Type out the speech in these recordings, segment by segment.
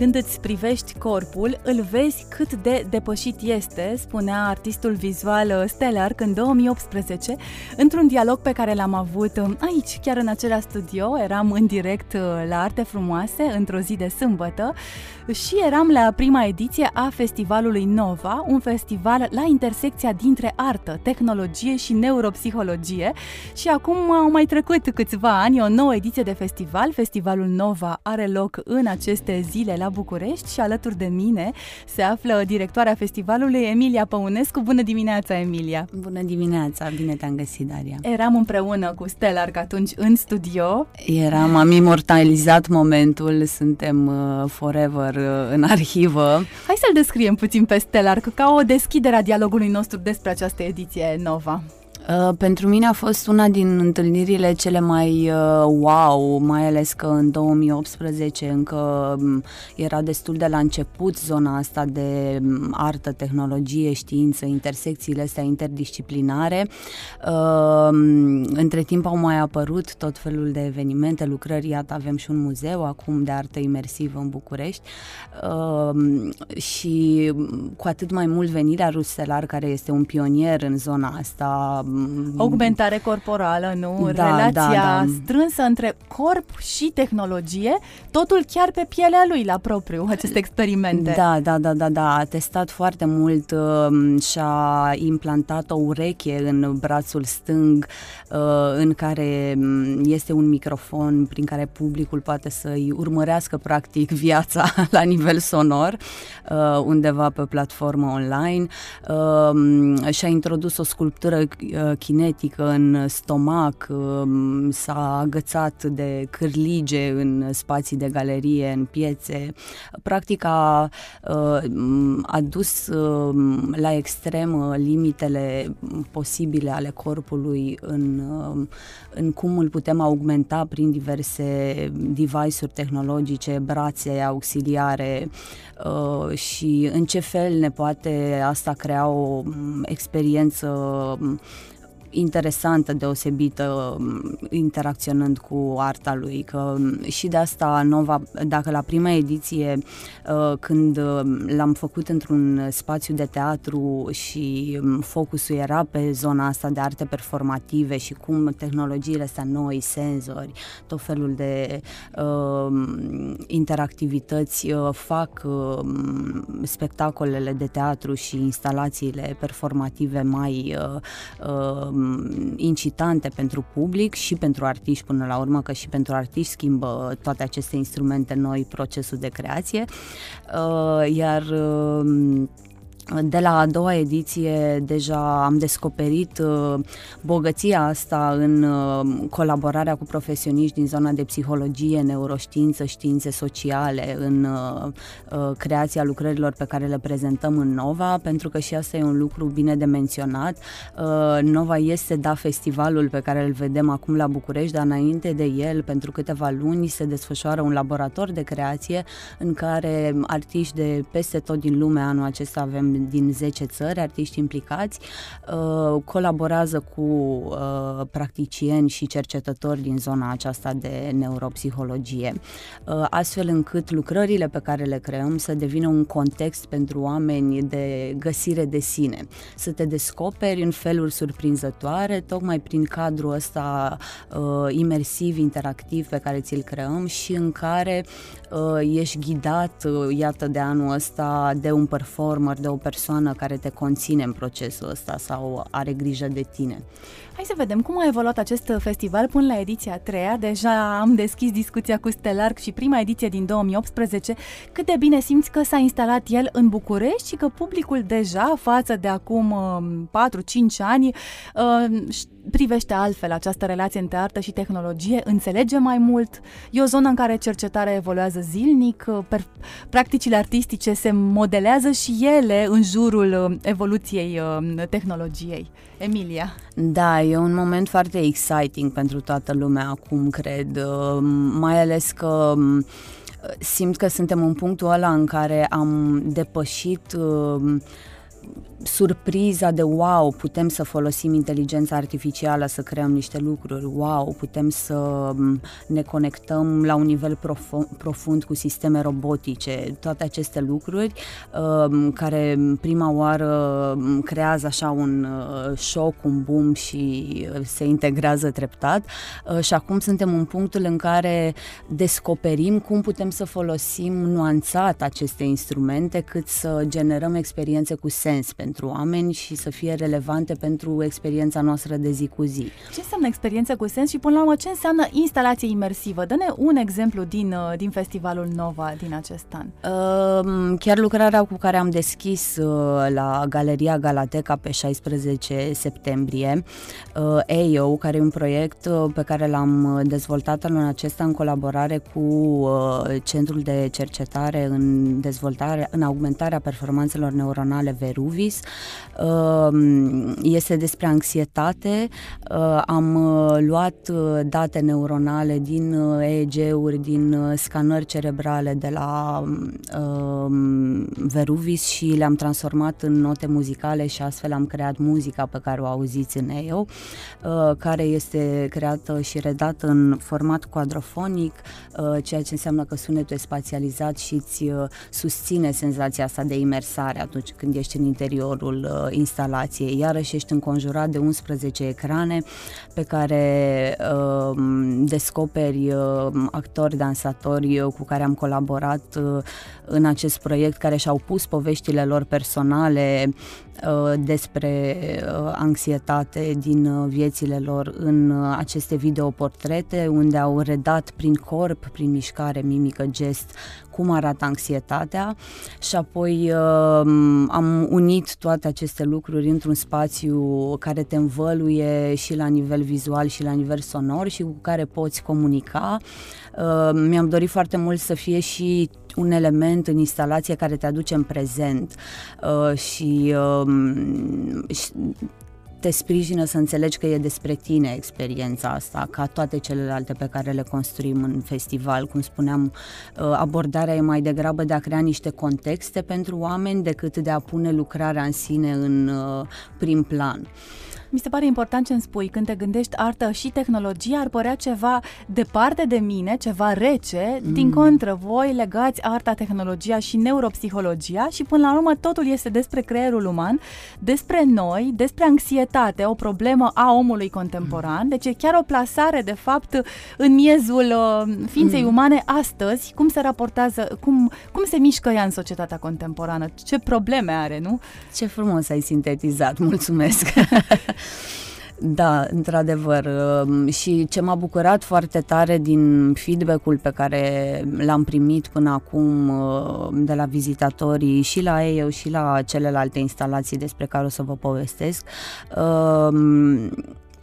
Când îți privești corpul, îl vezi cât de depășit este, spunea artistul vizual Stellar în 2018, într-un dialog pe care l-am avut um, aici, chiar în același studio, eram în direct uh, la Arte Frumoase, într-o zi de sâmbătă, și eram la prima ediție a festivalului Nova, un festival la intersecția dintre artă, tehnologie și neuropsihologie. Și acum au mai trecut câțiva ani, o nouă ediție de festival, Festivalul Nova are loc în aceste zile la București și alături de mine se află directoarea festivalului Emilia Păunescu. Bună dimineața, Emilia! Bună dimineața, bine te-am găsit, Daria! Eram împreună cu Stellar atunci în studio. Eram, am imortalizat momentul, suntem uh, forever uh, în arhivă. Hai să-l descriem puțin pe Stellar, ca o deschidere a dialogului nostru despre această ediție Nova. Uh, pentru mine a fost una din întâlnirile cele mai uh, wow, mai ales că în 2018 încă um, era destul de la început zona asta de um, artă, tehnologie, știință, intersecțiile astea interdisciplinare. Uh, între timp au mai apărut tot felul de evenimente, lucrări, iată avem și un muzeu acum de artă imersivă în București și cu atât mai mult venirea Rustelar, care este un pionier în zona asta, Augmentare corporală, nu? Da, Relația da, da. strânsă între corp și tehnologie, totul chiar pe pielea lui la propriu, aceste experimente. Da, da, da, da, da. A testat foarte mult uh, și-a implantat o ureche în brațul stâng uh, în care um, este un microfon prin care publicul poate să-i urmărească practic viața la nivel sonor uh, undeva pe platformă online. Uh, și-a introdus o sculptură uh, kinetică în stomac, um, s-a agățat de cârlige în spații de galerie, în piețe. Practic a, uh, a dus um, la extrem limitele posibile ale corpului în, um, în cum îl putem augmenta prin diverse device-uri tehnologice, brațe auxiliare uh, și în ce fel ne poate asta crea o experiență interesantă, deosebită, um, interacționând cu arta lui. Că um, și de asta Nova, dacă la prima ediție, uh, când um, l-am făcut într-un spațiu de teatru și focusul era pe zona asta de arte performative și cum tehnologiile astea noi, senzori, tot felul de uh, interactivități uh, fac uh, spectacolele de teatru și instalațiile performative mai uh, uh, incitante pentru public și pentru artiști până la urmă, că și pentru artiști schimbă toate aceste instrumente noi procesul de creație. Uh, iar uh, de la a doua ediție deja am descoperit uh, bogăția asta în uh, colaborarea cu profesioniști din zona de psihologie, neuroștiință, științe sociale, în uh, uh, creația lucrărilor pe care le prezentăm în Nova, pentru că și asta e un lucru bine de menționat. Uh, Nova este, da, festivalul pe care îl vedem acum la București, dar înainte de el, pentru câteva luni, se desfășoară un laborator de creație în care artiști de peste tot din lume, anul acesta avem din 10 țări, artiști implicați, uh, colaborează cu uh, practicieni și cercetători din zona aceasta de neuropsihologie, uh, astfel încât lucrările pe care le creăm să devină un context pentru oameni de găsire de sine, să te descoperi în feluri surprinzătoare, tocmai prin cadrul ăsta imersiv, interactiv pe care ți-l creăm și în care ești ghidat, iată, de anul ăsta de un performer, de o persoană care te conține în procesul ăsta sau are grijă de tine. Hai să vedem cum a evoluat acest festival până la ediția a treia. Deja am deschis discuția cu Stelarc și prima ediție din 2018. Cât de bine simți că s-a instalat el în București și că publicul deja, față de acum 4-5 uh, ani, uh, privește altfel această relație între artă și tehnologie, înțelege mai mult. E o zonă în care cercetarea evoluează zilnic, uh, practicile artistice se modelează și ele în jurul evoluției tehnologiei. Emilia. Da, e un moment foarte exciting pentru toată lumea acum, cred, uh, mai ales că um, simt că suntem în punctul ăla în care am depășit uh, surpriza de wow, putem să folosim inteligența artificială să creăm niște lucruri, wow, putem să ne conectăm la un nivel profund, profund cu sisteme robotice, toate aceste lucruri uh, care prima oară creează așa un uh, șoc, un boom și uh, se integrează treptat. Uh, și acum suntem în punctul în care descoperim cum putem să folosim nuanțat aceste instrumente cât să generăm experiențe cu sens pentru oameni și să fie relevante pentru experiența noastră de zi cu zi. Ce înseamnă experiență cu sens și până la urmă ce înseamnă instalație imersivă? Dă-ne un exemplu din, uh, din festivalul Nova din acest an. Uh, chiar lucrarea cu care am deschis uh, la Galeria Galateca pe 16 septembrie, EIO, care e un proiect pe care l-am dezvoltat în acesta în colaborare cu Centrul de Cercetare în dezvoltare, în augmentarea performanțelor neuronale Veruvis, Ehm, este despre anxietate. Ehm, am uh, luat uh, date neuronale din uh, EEG-uri, din scanări cerebrale de la ehm, Veruvis și le-am transformat în note muzicale și astfel am creat muzica pe care o auziți în EO, care este creată și redată în format quadrofonic, ceea ce înseamnă că sunetul e spațializat și îți susține senzația asta de imersare atunci când ești în interiorul instalației. Iarăși ești înconjurat de 11 ecrane pe care uh, descoperi uh, actori, dansatori uh, cu care am colaborat uh, în acest proiect, care și-au pus poveștile lor personale uh, despre uh, anxietate din uh, viețile lor în uh, aceste videoportrete unde au redat prin corp, prin mișcare, mimică, gest cum arată anxietatea și apoi uh, am unit toate aceste lucruri într-un spațiu care te învăluie și la nivel vizual și la nivel sonor și cu care poți comunica. Uh, mi-am dorit foarte mult să fie și un element în instalație care te aduce în prezent uh, și, uh, și te sprijină să înțelegi că e despre tine experiența asta, ca toate celelalte pe care le construim în festival. Cum spuneam, uh, abordarea e mai degrabă de a crea niște contexte pentru oameni decât de a pune lucrarea în sine în uh, prim plan. Mi se pare important ce îmi spui, când te gândești artă și tehnologie, ar părea ceva departe de mine, ceva rece, mm. din contră, voi legați arta, tehnologia și neuropsihologia și până la urmă totul este despre creierul uman, despre noi, despre anxietate, o problemă a omului contemporan, deci e chiar o plasare de fapt în miezul uh, ființei mm. umane astăzi, cum se raportează, cum, cum se mișcă ea în societatea contemporană, ce probleme are, nu? Ce frumos ai sintetizat, mulțumesc! Da, într-adevăr. Um, și ce m-a bucurat foarte tare din feedback-ul pe care l-am primit până acum uh, de la vizitatorii și la ei și la celelalte instalații despre care o să vă povestesc, um,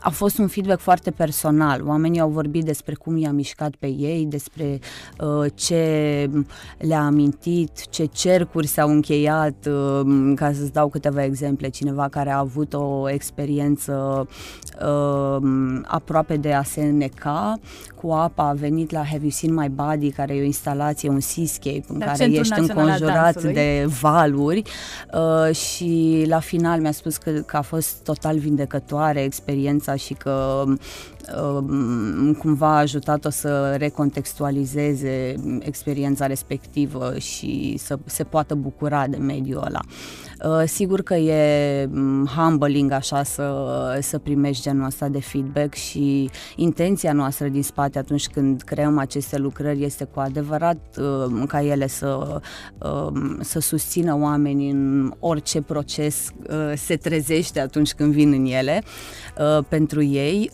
a fost un feedback foarte personal. Oamenii au vorbit despre cum i-a mișcat pe ei, despre uh, ce le-a amintit, ce cercuri s-au încheiat, uh, ca să-ți dau câteva exemple. Cineva care a avut o experiență uh, aproape de a se neca cu apa, a venit la Have You Seen My Body, care e o instalație, un seascape în la care Centrul ești Național înconjurat de valuri uh, și la final mi-a spus că, că a fost total vindecătoare experiența și că uh, cumva a ajutat-o să recontextualizeze experiența respectivă și să se poată bucura de mediul ăla. Uh, sigur că e mm, humbling așa să, să primești genul ăsta de feedback și intenția noastră din spate atunci când creăm aceste lucrări este cu adevărat uh, ca ele să, uh, să susțină oamenii în orice proces se trezește atunci când vin în ele pentru ei,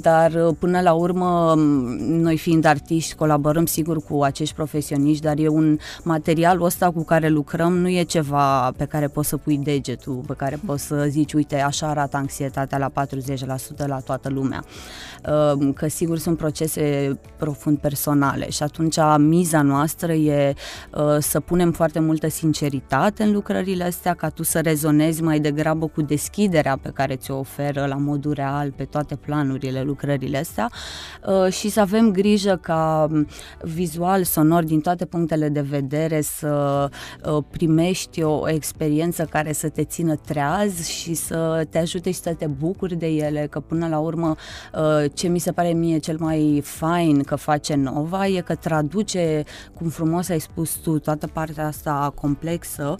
dar până la urmă noi fiind artiști colaborăm sigur cu acești profesioniști, dar e un material ăsta cu care lucrăm, nu e ceva pe care poți să pui degetul, pe care poți să zici, uite, așa arată anxietatea la 40% la toată lumea. Ehm, că sigur sunt procese profund personale și atunci miza noastră e uh, să punem foarte multă sinceritate în lucrările astea, ca tu să rezonezi mai degrabă cu deschiderea pe care ți-o oferă la modul real pe toate planurile lucrările astea uh, și să avem grijă ca um, vizual, sonor, din toate punctele de vedere să uh, primești o experiență care să te țină treaz și să te ajute și să te bucuri de ele, că până la urmă ce mi se pare mie cel mai fain că face Nova e că traduce, cum frumos ai spus tu, toată partea asta complexă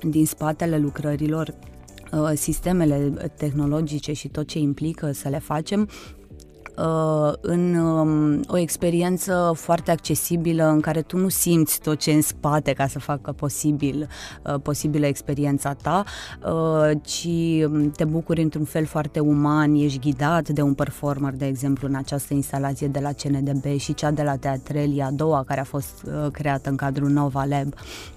din spatele lucrărilor uh, sistemele tehnologice și tot ce implică să le facem uh, în um, o experiență foarte accesibilă în care tu nu simți tot ce în spate ca să facă posibil uh, posibilă experiența ta, ci um, te bucuri într-un fel foarte uman, ești ghidat de un performer, de exemplu, în această instalație de la CNDB și cea de la Teatrelia, a doua care a fost creată în cadrul Nova Lab. Um,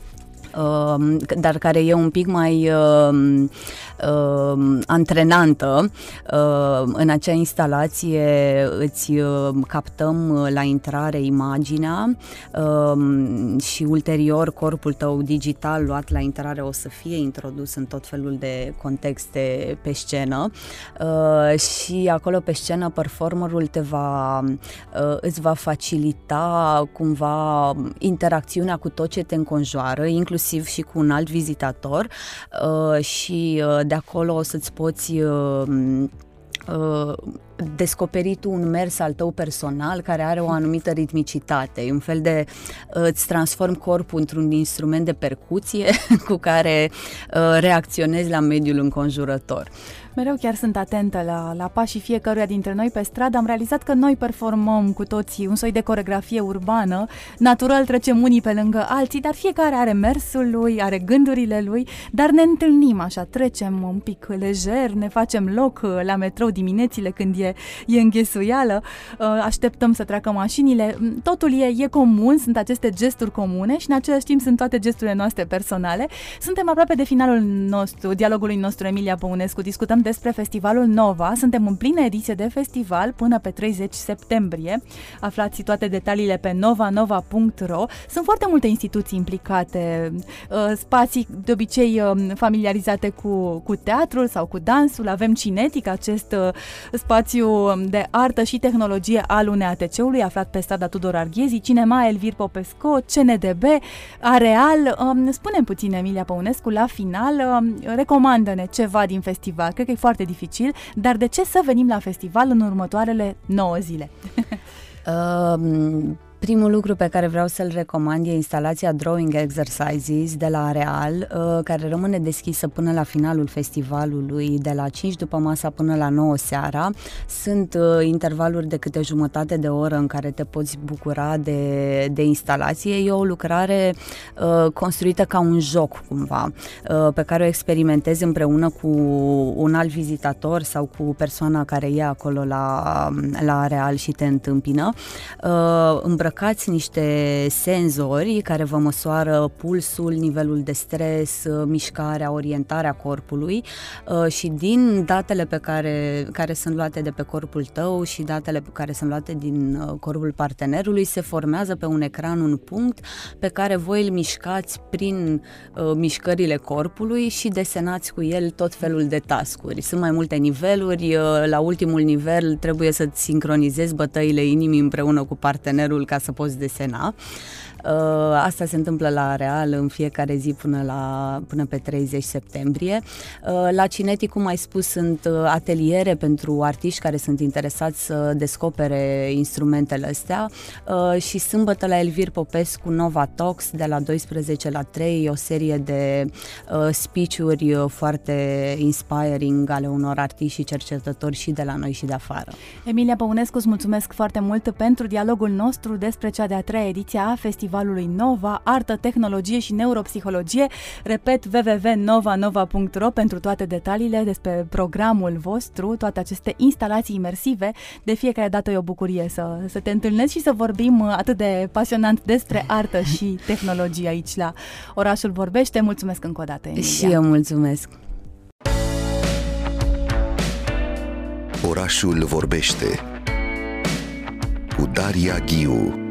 dar care e un pic mai uh, uh, antrenantă. Uh, în acea instalație îți uh, captăm uh, la intrare imaginea uh, și ulterior corpul tău digital luat la intrare o să fie introdus în tot felul de contexte pe scenă uh, și acolo pe scenă performerul te va uh, îți va facilita cumva interacțiunea cu tot ce te înconjoară, inclusiv inclusiv și cu un alt vizitator uh, și uh, de acolo o să-ți poți uh, uh, descoperit un mers al tău personal care are o anumită ritmicitate, un fel de uh, îți transform corpul într-un instrument de percuție cu care uh, reacționezi la mediul înconjurător. Mereu chiar sunt atentă la, la pașii fiecăruia dintre noi pe stradă. Am realizat că noi performăm cu toții un soi de coregrafie urbană. Natural trecem unii pe lângă alții, dar fiecare are mersul lui, are gândurile lui, dar ne întâlnim așa, trecem un pic lejer, ne facem loc uh, la metrou diminețile când e, e înghesuială, uh, așteptăm să treacă mașinile. Mm, totul e, e comun, sunt aceste gesturi comune și în același timp sunt toate gesturile noastre personale. Suntem aproape de finalul nostru, dialogului nostru Emilia Păunescu. Discutăm despre festivalul Nova. Suntem în plină ediție de festival până pe 30 septembrie. Aflați toate detaliile pe novanova.ro. Sunt foarte multe instituții implicate, uh, spații de obicei um, familiarizate cu, cu teatrul sau cu dansul. Avem Cinetic, acest uh, spațiu um, de artă și tehnologie al UNEATC-ului, aflat pe strada Tudor Arghezi, Cinema Elvir Popesco, CNDB, Areal. Um, spune puțin, Emilia Păunescu, la final, recomandă-ne ceva din festival. Cred că e foarte dificil, dar de ce să venim la festival în următoarele 9 zile? uh, Primul lucru pe care vreau să-l recomand e instalația Drawing Exercises de la Areal, uh, care rămâne deschisă până la finalul festivalului, de la 5 după masa până la 9 seara. Sunt uh, intervaluri de câte jumătate de oră în care te poți bucura de, de instalație. E o lucrare uh, construită ca un joc, cumva, pe care o experimentezi împreună cu un alt vizitator sau cu persoana care e acolo la, la Areal și te întâmpină. Împreună îmbrăcați niște senzori care vă măsoară pulsul, nivelul de stres, mișcarea, orientarea corpului uh, și din datele pe care, care sunt luate de pe corpul tău și datele pe care sunt luate din uh, corpul partenerului se formează pe un ecran un punct pe care voi îl mișcați prin uh, mișcările corpului și desenați cu el tot felul de tascuri. Sunt mai multe niveluri, la ultimul nivel trebuie să-ți sincronizezi bătăile inimii împreună cu partenerul ca să poți desena. Uh, asta se întâmplă la Real în fiecare zi până, la, până pe 30 septembrie. Uh, la Cineti, cum ai spus, sunt uh, ateliere pentru artiști care sunt interesați să descopere instrumentele astea și sâmbătă la Elvir Popescu Nova Talks de la 12 la 3 o serie de speech-uri foarte inspiring ale unor artiști și cercetători și de la noi și de afară. Emilia Păunescu, îți mulțumesc foarte mult pentru dialogul nostru despre cea de-a treia ediție a festivalului festivalului Nova, Artă, Tehnologie și Neuropsihologie. Repet, www.novanova.ro pentru toate detaliile despre programul vostru, toate aceste instalații imersive. De fiecare dată e o bucurie să, să te întâlnesc și să vorbim atât de pasionant despre artă și tehnologie aici la Orașul Vorbește. Mulțumesc încă o dată, Emilia. Și eu mulțumesc. Orașul vorbește cu Daria Ghiu